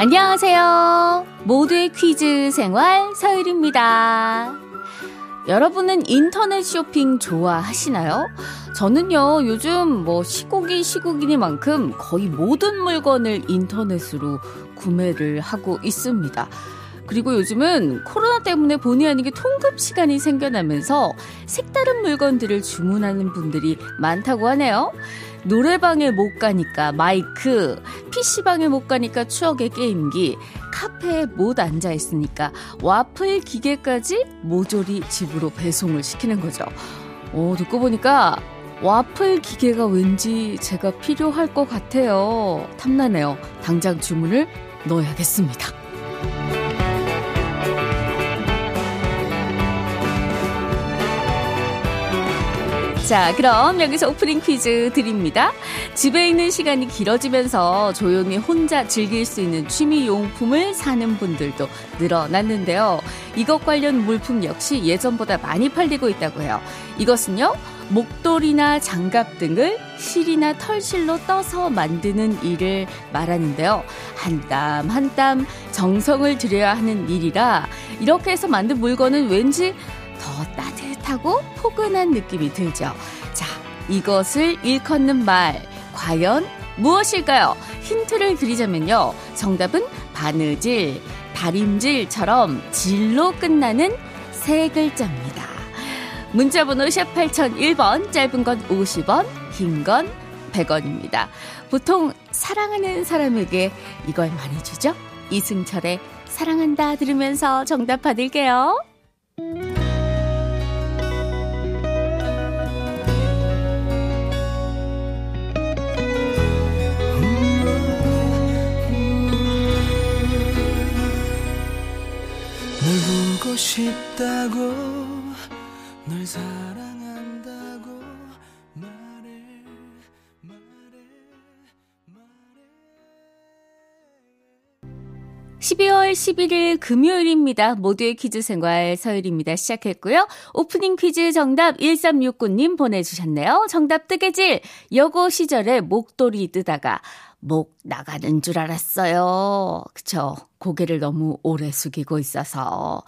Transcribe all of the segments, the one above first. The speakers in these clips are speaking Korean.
안녕하세요. 모두의 퀴즈 생활 서율입니다. 여러분은 인터넷 쇼핑 좋아하시나요? 저는요, 요즘 뭐 시국이 시국이니만큼 거의 모든 물건을 인터넷으로 구매를 하고 있습니다. 그리고 요즘은 코로나 때문에 본의 아니게 통급 시간이 생겨나면서 색다른 물건들을 주문하는 분들이 많다고 하네요. 노래방에 못 가니까 마이크, PC방에 못 가니까 추억의 게임기, 카페에 못 앉아 있으니까 와플 기계까지 모조리 집으로 배송을 시키는 거죠. 오, 듣고 보니까 와플 기계가 왠지 제가 필요할 것 같아요. 탐나네요. 당장 주문을 넣어야겠습니다. 자, 그럼 여기서 오프닝 퀴즈 드립니다. 집에 있는 시간이 길어지면서 조용히 혼자 즐길 수 있는 취미 용품을 사는 분들도 늘어났는데요. 이것 관련 물품 역시 예전보다 많이 팔리고 있다고 해요. 이것은요, 목도리나 장갑 등을 실이나 털실로 떠서 만드는 일을 말하는데요. 한 땀 한 땀 정성을 들여야 하는 일이라 이렇게 해서 만든 물건은 왠지 더 따뜻 하고 포근한 느낌이 들죠. 자, 이것을 일컫는 말, 과연 무엇일까요? 힌트를 드리자면요. 정답은 바느질, 다림질처럼 질로 끝나는 세 글자입니다. 문자번호 샵 8001번, 짧은 건 50원, 긴 건 100원입니다. 보통 사랑하는 사람에게 이걸 많이 주죠? 이승철의 사랑한다 들으면서 정답 받을게요. 싶다고 널 사랑 12월 11일 금요일입니다. 모두의 퀴즈 생활 서율입니다. 시작했고요. 오프닝 퀴즈 정답 1369님 보내주셨네요. 정답 뜨개질. 여고 시절에 목도리 뜨다가 목 나가는 줄 알았어요. 그쵸. 고개를 너무 오래 숙이고 있어서.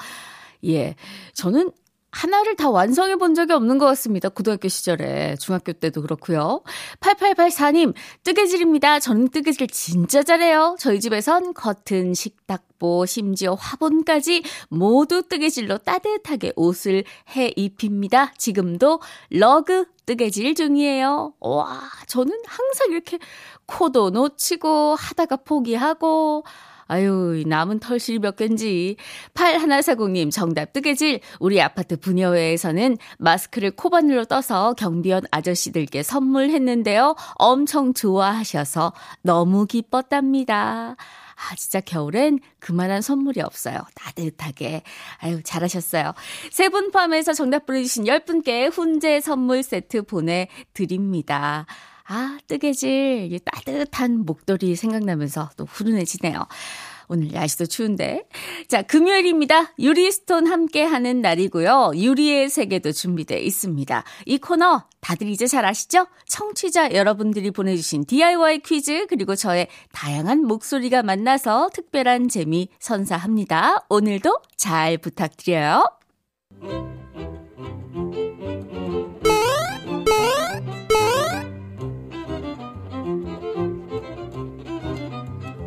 예. 저는 하나를 다 완성해 본 적이 없는 것 같습니다. 고등학교 시절에. 중학교 때도 그렇고요. 8884님, 뜨개질입니다. 저는 뜨개질 진짜 잘해요. 저희 집에선 커튼, 식탁보, 심지어 화분까지 모두 뜨개질로 따뜻하게 옷을 해 입힙니다. 지금도 러그 뜨개질 중이에요. 와, 저는 항상 이렇게 코도 놓치고 하다가 포기하고 아유, 남은 털실 몇 개인지. 8140님, 정답 뜨개질. 우리 아파트 분여회에서는 마스크를 코바늘로 떠서 경비원 아저씨들께 선물했는데요. 엄청 좋아하셔서 너무 기뻤답니다. 아, 진짜 겨울엔 그만한 선물이 없어요. 따뜻하게. 아유, 잘하셨어요. 세 분 포함해서 정답 보내주신 10분께 훈제 선물 세트 보내드립니다. 아, 뜨개질. 따뜻한 목도리 생각나면서 또 후련해지네요. 오늘 날씨도 추운데. 자, 금요일입니다. 유리스톤 함께 하는 날이고요. 유리의 세계도 준비되어 있습니다. 이 코너 다들 이제 잘 아시죠? 청취자 여러분들이 보내주신 DIY 퀴즈, 그리고 저의 다양한 목소리가 만나서 특별한 재미 선사합니다. 오늘도 잘 부탁드려요.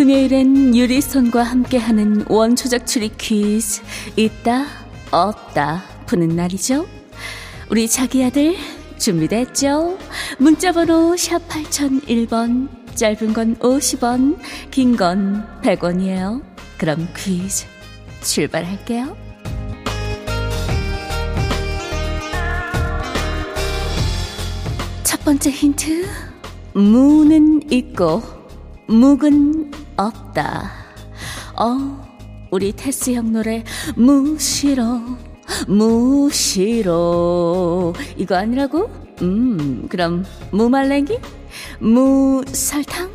금요일엔 유리손과 함께하는 원초적 추리 퀴즈 있다 없다 푸는 날이죠. 우리 자기 아들 준비됐죠? 문자번호 샵 8001번 짧은 건 50원 긴 건 100원이에요. 그럼 퀴즈 출발할게요. 첫 번째 힌트. 무는 있고, 묵은 없다. 어, 우리 테스 형 노래, 무시로, 무시로. 이거 아니라고? 음, 그럼, 무말랭이? 무설탕?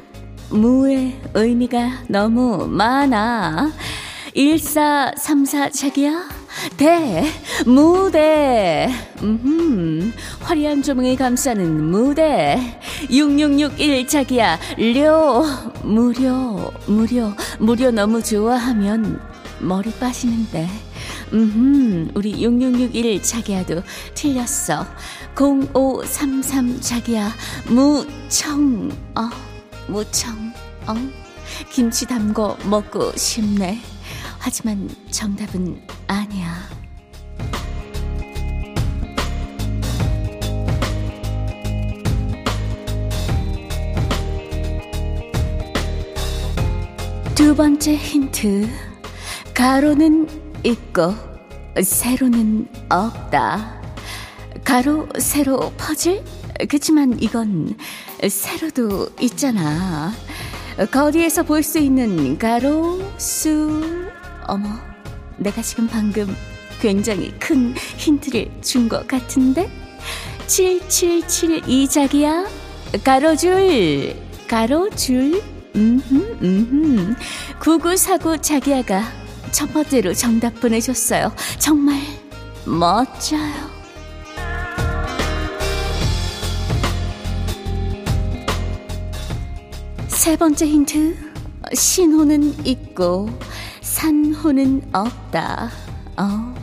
무의 의미가 너무 많아. 1434 자기야? 대, 무대. 음, 화려한 조명이 감싸는 무대. 6661 자기야, 료, 무료, 무료, 무료 너무 좋아하면 머리 빠지는데. 음, 우리 6661 자기야도 틀렸어. 0533 자기야, 무청, 어, 무청, 어. 김치 담궈 먹고 싶네. 하지만 정답은 아니야. 두 번째 힌트. 가로는 있고, 세로는 없다. 가로, 세로, 퍼즐? 그치만 이건 세로도 있잖아. 거리에서 볼 수 있는 가로, 수, 어머, 내가 지금 방금 굉장히 큰 힌트를 준 것 같은데? 7772 자기야? 가로줄, 가로줄, 음흠, 음흠. 9949 자기야가 첫 번째로 정답 보내줬어요. 정말 멋져요. 세 번째 힌트. 신호는 있고, 산호는 없다. 어,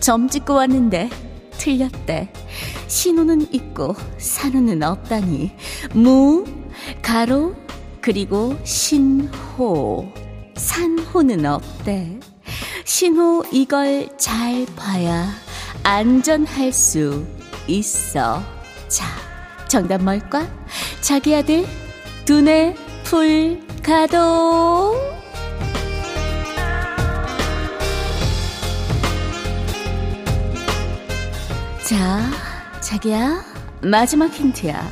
점 찍고 왔는데 틀렸대. 신호는 있고 산호는 없다니. 무, 가로, 그리고 신호. 산호는 없대. 신호 이걸 잘 봐야 안전할 수 있어. 자, 정답 뭘까? 자기 아들, 두뇌 풀 가동. 자, 자기야, 마지막 힌트야.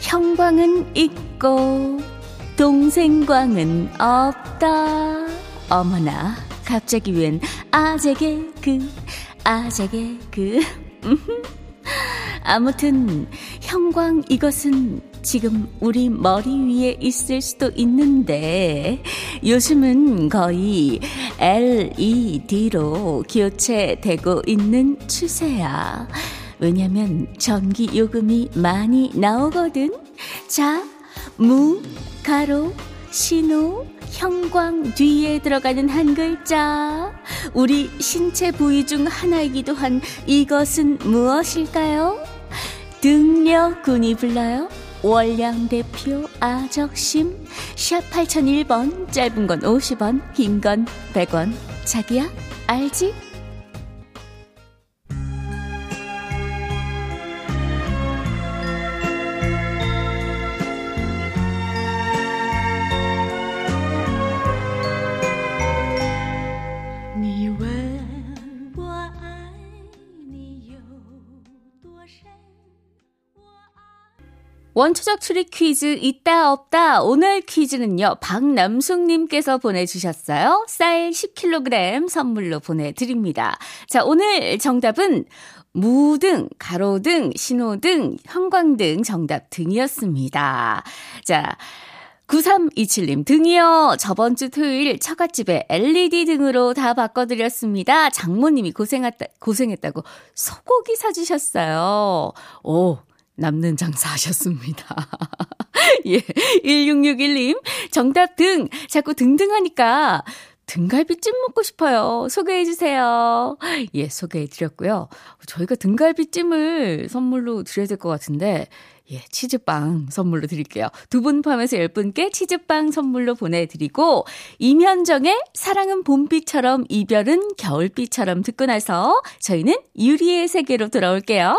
형광은 있고, 동생광은 없다. 어머나, 갑자기 웬 아재 개 그, 아재 개 그. 아무튼, 형광 이것은 지금 우리 머리 위에 있을 수도 있는데 요즘은 거의 LED로 교체되고 있는 추세야. 왜냐면 전기 요금이 많이 나오거든. 자, 무, 가로, 신호, 형광 뒤에 들어가는 한 글자. 우리 신체 부위 중 하나이기도 한 이것은 무엇일까요? 등려군이 불러요. 월량 대표 아적심 샵 8001번 짧은 건 50원 긴 건 100원 자기야 알지? 원초적 추리 퀴즈 있다 없다. 오늘 퀴즈는요. 박남숙님께서 보내주셨어요. 쌀 10kg 선물로 보내드립니다. 자 오늘 정답은 무등, 가로등, 신호등, 형광등 정답 등이었습니다. 자 9327님, 등이요. 저번 주 토요일 처갓집에 LED 등으로 다 바꿔드렸습니다. 장모님이 고생했다, 고생했다고 소고기 사주셨어요. 오, 남는 장사 하셨습니다. 예. 1661님, 정답 등. 자꾸 등등하니까 등갈비찜 먹고 싶어요. 소개해주세요. 예, 소개해드렸고요. 저희가 등갈비찜을 선물로 드려야 될 것 같은데, 예, 치즈빵 선물로 드릴게요. 두 분 포함해서 10분께 치즈빵 선물로 보내드리고, 이면정의 사랑은 봄비처럼 이별은 겨울비처럼 듣고 나서 저희는 유리의 세계로 돌아올게요.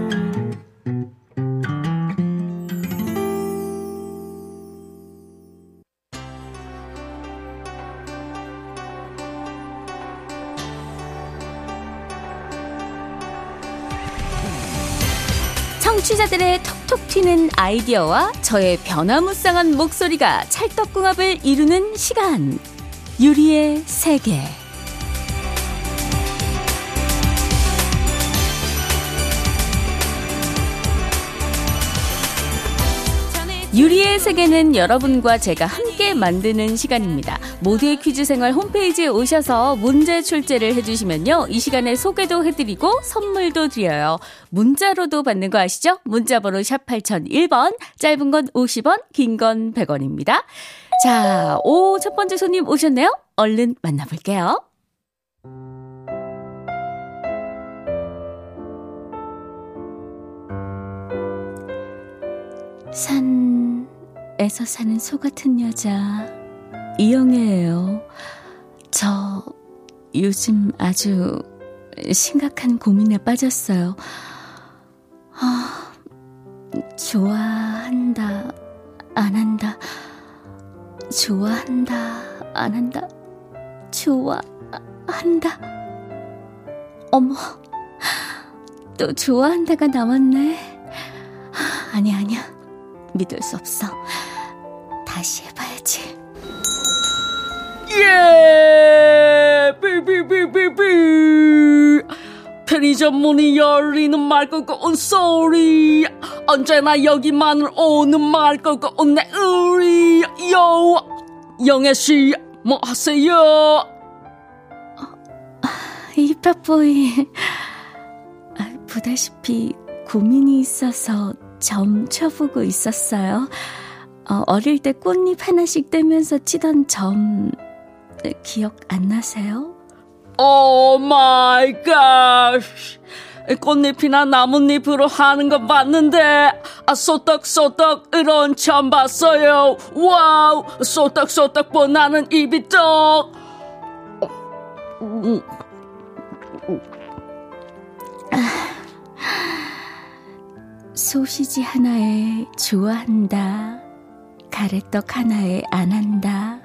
청취자들의 톡톡 튀는 아이디어와 저의 변화무쌍한 목소리가 찰떡궁합을 이루는 시간. 유리의 세계. 유리의 세계는 여러분과 제가 함께 만드는 시간입니다. 모두의 퀴즈 생활 홈페이지에 오셔서 문제 출제를 해주시면요. 이 시간에 소개도 해드리고 선물도 드려요. 문자로도 받는 거 아시죠? 문자번호 샵 8001번, 짧은 건 50원, 긴 건 100원입니다. 자, 오, 첫 번째 손님 오셨네요? 얼른 만나볼게요. 산 에서 사는 소 같은 여자 이영애예요. 저 요즘 아주 심각한 고민에 빠졌어요. 아, 좋아한다, 안 한다. 좋아한다, 안 한다. 좋아한다. 어머, 또 좋아한다가 나왔네. 아니야, 아니야. 믿을 수 없어. 다시 해봐야지. 예! 삐삐삐삐삐! 편의점 문이 열리는 맑고 온 소리 언제나 여기만을 오는 맑고 온내 우리 요 영애씨 뭐 하세요? 힙합보이 아, 보다시피 고민이 있어서 점 쳐보고 있었어요. 어, 어릴 때 꽃잎 하나씩 떼면서 치던 점 기억 안 나세요? oh my god 꽃잎이나 나뭇잎으로 하는 거 봤는데 아 소떡소떡 이런 처음 봤어요 wow 소떡소떡 보나는 입이 떡 소시지 하나에 좋아한다. 가래떡 하나에 안 한다.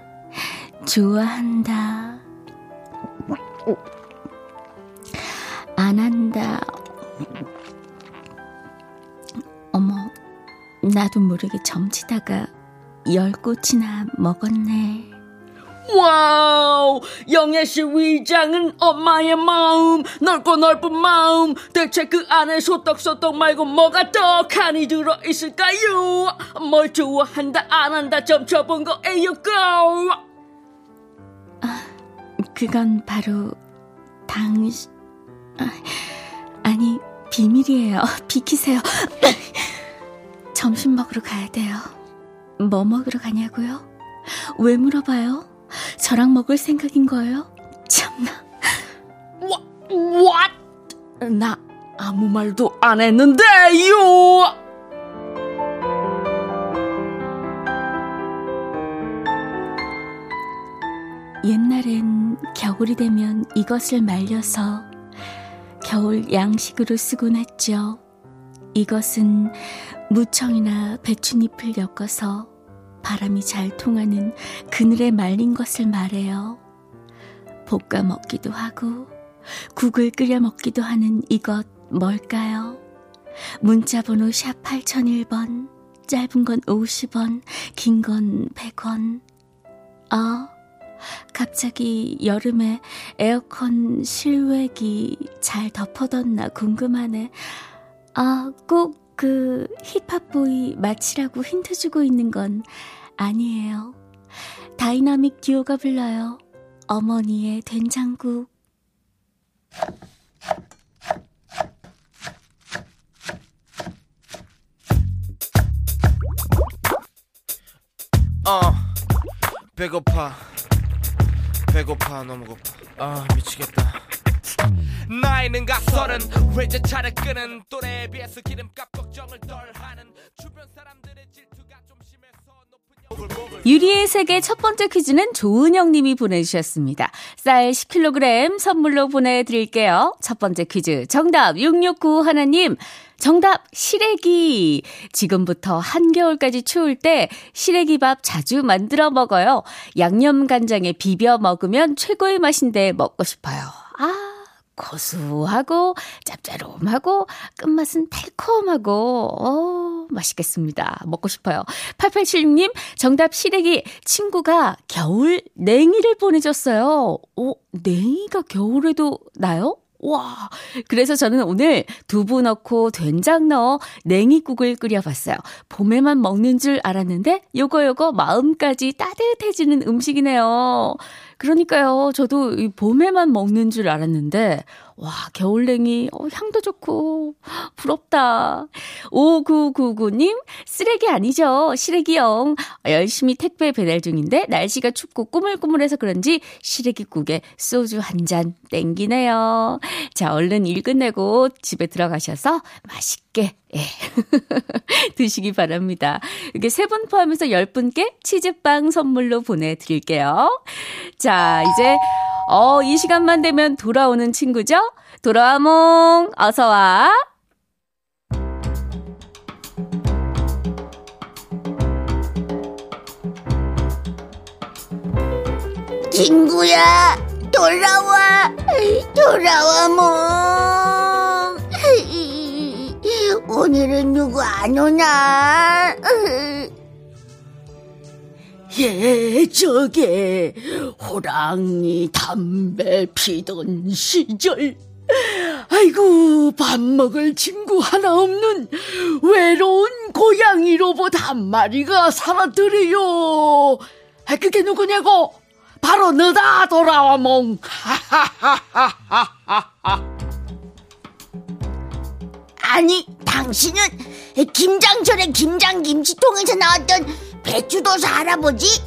좋아한다. 안 한다. 어머, 나도 모르게 점치다가 열 꼬치나 먹었네. wow 영애씨 위장은 엄마의 마음 넓고 넓은 마음. 대체 그 안에 소떡소떡 말고 뭐가 떡하니 들어있을까요? 뭘 좋아한다 안 한다 점쳐본 거에요 고 아, 그건 바로 당신 아, 아니 비밀이에요. 비키세요. 점심 먹으러 가야 돼요. 뭐 먹으러 가냐고요? 왜 물어봐요 저랑 먹을 생각인 거예요? 참나. What? 나 아무 말도 안 했는데요. 옛날엔 겨울이 되면 이것을 말려서 겨울 양식으로 쓰곤 했죠. 이것은 무청이나 배춧잎을 엮어서 바람이 잘 통하는 그늘에 말린 것을 말해요. 볶아 먹기도 하고 국을 끓여 먹기도 하는 이것 뭘까요? 문자 번호 샵 8001번, 짧은 건 50원, 긴 건 100원. 아, 갑자기 여름에 에어컨 실외기 잘 덮어뒀나 궁금하네. 아, 꼭 그 힙합보이 마치라고 힌트 주고 있는 건 아니에요. 다이나믹 듀오가 불러요. 어머니의 된장국. 어 배고파 배고파 너무 고파 아 미치겠다 나이는 각설은 외제차를 끄는 또래에 비해서 기름값 걱정을 덜 하는 주변 사람들의 질투가 좀 심해서 높은 유리의 세계 첫 번째 퀴즈는 조은영 님이 보내주셨습니다. 쌀 10kg 선물로 보내드릴게요. 첫 번째 퀴즈 정답 669 하나님. 정답 시래기. 지금부터 한겨울까지 추울 때 시래기밥 자주 만들어 먹어요. 양념 간장에 비벼 먹으면 최고의 맛인데 먹고 싶어요. 아. 고소하고 짭짤하고 끝맛은 달콤하고 어 맛있겠습니다. 먹고 싶어요. 8876님 정답 시래기 친구가 겨울 냉이를 보내줬어요. 오 냉이가 겨울에도 나요? 와. 그래서 저는 오늘 두부 넣고 된장 넣어 냉이국을 끓여봤어요. 봄에만 먹는 줄 알았는데 요거 요거 마음까지 따뜻해지는 음식이네요. 그러니까요. 저도 이 봄에만 먹는 줄 알았는데, 와, 겨울냉이, 어, 향도 좋고, 부럽다. 5999님, 쓰레기 아니죠. 시래기형. 열심히 택배 배달 중인데, 날씨가 춥고 꾸물꾸물해서 그런지, 시래기국에 소주 한 잔 땡기네요. 자, 얼른 일 끝내고 집에 들어가셔서 맛있게, 예. 드시기 바랍니다. 이게 세 분 포함해서 10분께 치즈빵 선물로 보내드릴게요. 자, 이제, 어, 이 시간만 되면 돌아오는 친구죠? 돌아와몽, 어서와. 친구야, 돌아와, 돌아와, 뭐. 오늘은 누구 안 오나? 예, 저게 호랑이 담배 피던 시절. 아이고, 밥 먹을 친구 하나 없는 외로운 고양이 로봇 한 마리가 살았더래요. 아, 그게 누구냐고? 바로 너다, 돌아와, 몽. 아니, 당신은 김장철의 김장 김치통에서 나왔던 배추도사 할아버지?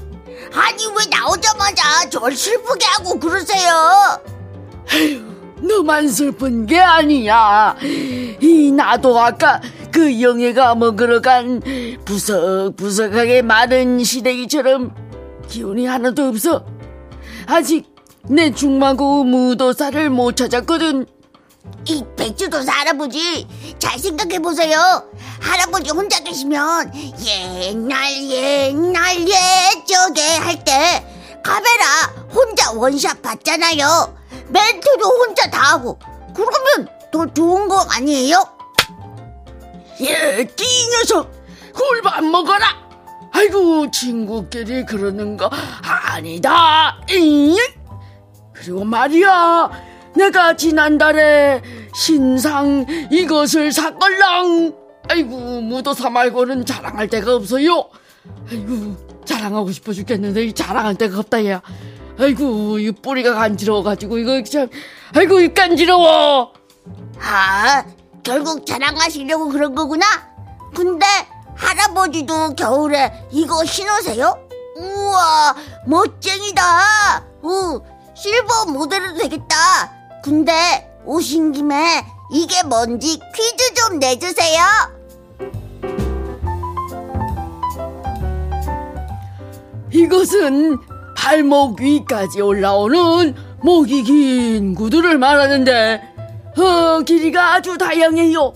아니, 왜 나오자마자 절 슬프게 하고 그러세요? 너만 슬픈 게 아니야. 이 나도 아까 그 영애가 먹으러 간 부석부석하게 마른 시래기처럼 기운이 하나도 없어. 아직 내 중마고 무도사를 못 찾았거든. 이 배추도사 할아버지 잘 생각해 보세요 할아버지 혼자 계시면 옛날 옛날 옛적에 할 때 카메라 혼자 원샷 봤잖아요 멘트도 혼자 다 하고 그러면 더 좋은 거 아니에요? 예, 끼 녀석 꿀밥 먹어라. 아이고 친구끼리 그러는 거 아니다. 잉? 그리고 말이야, 내가 지난달에 신상 이것을 샀걸랑. 아이고 무도사 말고는 자랑할 데가 없어요. 아이고 자랑하고 싶어 죽겠는데 이 자랑할 데가 없다 야. 아이고 이 뿌리가 간지러워가지고 이거 참 아이고 이 간지러워. 아 결국 자랑하시려고 그런 거구나 근데 할아버지도 겨울에 이거 신으세요? 우와 멋쟁이다 오, 실버 모델도 되겠다 근데 오신 김에 이게 뭔지 퀴즈 좀 내주세요 이것은 발목 위까지 올라오는 목이 긴 구두를 말하는데 어, 길이가 아주 다양해요.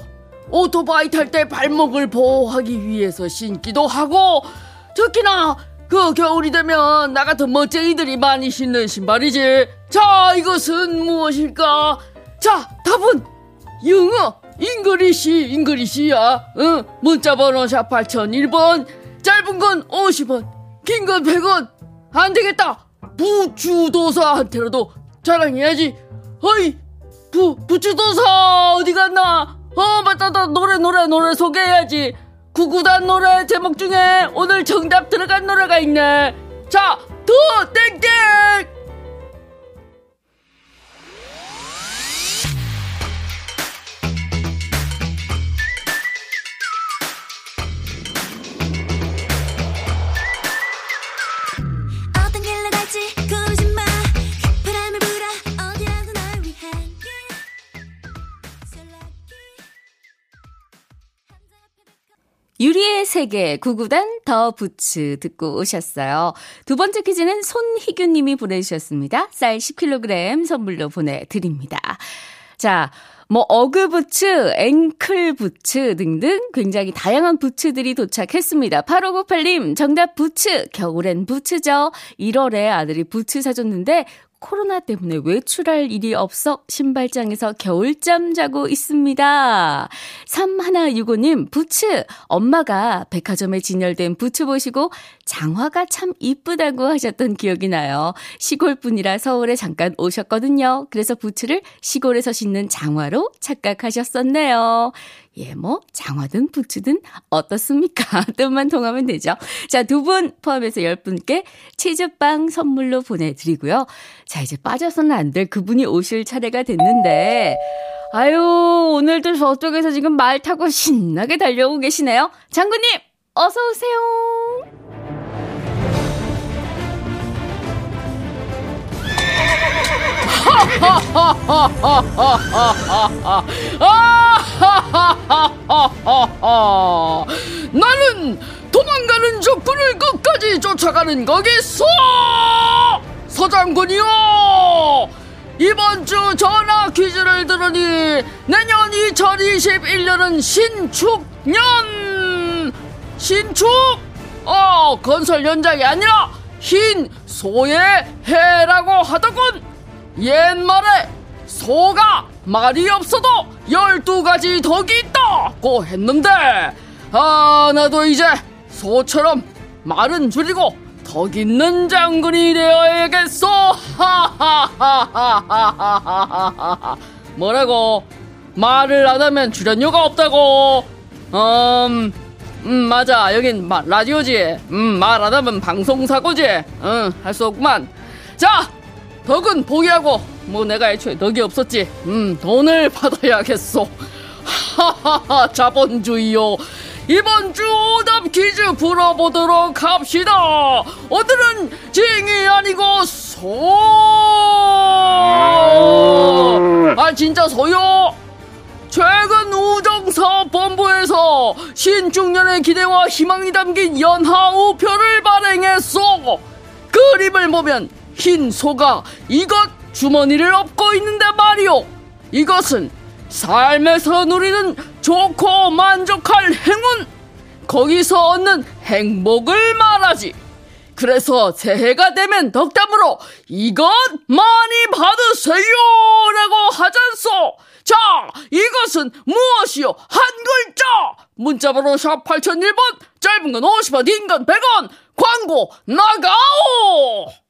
오토바이 탈 때 발목을 보호하기 위해서 신기도 하고 특히나 그 겨울이 되면 나 같은 멋쟁이들이 많이 신는 신발이지. 자, 이것은 무엇일까? 자, 답은 영어 English English야. 응, 문자 번호 샵 8001번. 짧은 건 50원, 긴 건 100원. 안 되겠다. 부주도사한테라도 자랑해야지. 어이, 부, 부주도사 어디 갔나? 어, 맞다, 나 노래, 노래, 노래 소개해야지. 구구단 노래 제목 중에 오늘 정답 들어간 노래가 있네. 자, 더 땡땡! 세계 구구단 더 부츠 듣고 오셨어요. 두 번째 퀴즈는 손희균 님이 보내주셨습니다. 쌀 10kg 선물로 보내드립니다. 자, 뭐 어그 부츠, 앵클 부츠 등등 굉장히 다양한 부츠들이 도착했습니다. 8598님 정답 부츠, 겨울엔 부츠죠. 1월에 아들이 부츠 사줬는데 코로나 때문에 외출할 일이 없어 신발장에서 겨울잠 자고 있습니다. 3165님, 부츠! 엄마가 백화점에 진열된 부츠 보시고 장화가 참 이쁘다고 하셨던 기억이 나요. 시골 분이라 서울에 잠깐 오셨거든요. 그래서 부츠를 시골에서 신는 장화로 착각하셨었네요. 예, 뭐, 장화든 부츠든 어떻습니까? 뜻만 통하면 되죠. 자, 두 분 포함해서 10분께 치즈빵 선물로 보내드리고요. 자, 이제 빠져서는 안 될 그분이 오실 차례가 됐는데, 아유, 오늘도 저쪽에서 지금 말 타고 신나게 달려오고 계시네요. 장군님, 어서오세요. 나는 도망가는 적군을 끝까지 쫓아가는 거겠소! 서장군이요! 이번 주 전화 퀴즈를 들으니 내년 2021년은 신축년! 신축! 어, 건설 현장이 아니라 흰 소의 해라고 하더군! 옛말에 소가 말이 없어도 열두 가지 덕이 있다고 했는데 아 나도 이제 소처럼 말은 줄이고 덕 있는 장군이 되어야겠소. 하하하하하하하 뭐라고? 말을 안 하면 출연료가 없다고. 음, 음 맞아. 여긴 마, 라디오지. 음말 안 하면 방송사고지. 응할 수 없구만. 자 덕은 포기하고 뭐 내가 애초에 덕이 없었지. 음 돈을 받아야겠소. 하하하 자본주의요. 이번 주 오답 퀴즈 풀어보도록 합시다. 오늘은 징이 아니고 소 아 진짜 소요? 최근 우정사업본부에서 신중년의 기대와 희망이 담긴 연하 우표를 발행했소. 그림을 보면 흰 소가 이것 주머니를 엎고 있는데 말이오. 이것은 삶에서 누리는 좋고 만족할 행운, 거기서 얻는 행복을 말하지. 그래서 새해가 되면 덕담으로 이것 많이 받으세요! 라고 하잖소! 자, 이것은 무엇이요? 한 글자! 문자번호 샵 8001번, 짧은 건 50원, 긴 건 100원, 광고 나가오!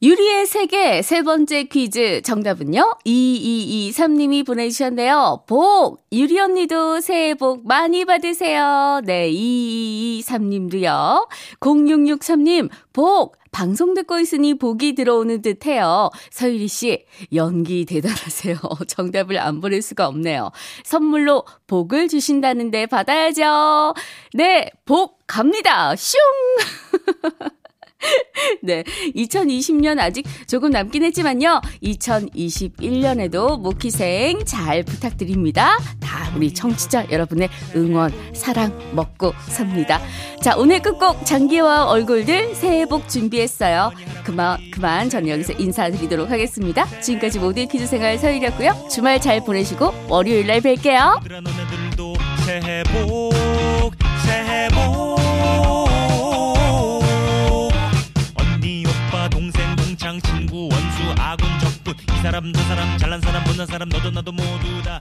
유리의 세계 세 번째 퀴즈 정답은요. 2223님이 보내주셨네요. 복! 유리 언니도 새해 복 많이 받으세요. 네, 2223님도요. 0663님, 복! 방송 듣고 있으니 복이 들어오는 듯 해요. 서유리 씨, 연기 대단하세요. 정답을 안 보낼 수가 없네요. 선물로 복을 주신다는데 받아야죠. 네, 복 갑니다. 슝! 네. 2020년 아직 조금 남긴 했지만요. 2021년에도 모키생 잘 부탁드립니다. 다 우리 청취자 여러분의 응원, 사랑 먹고 삽니다. 자, 오늘 끝곡 장기와 얼굴들 새해 복 준비했어요. 그만, 그만 저는 여기서 인사드리도록 하겠습니다. 지금까지 모두의 퀴즈 생활 서일이었고요. 주말 잘 보내시고 월요일 날 뵐게요. 이 사람 저 사람 잘난 사람 못난 사람 너도 나도 모두 다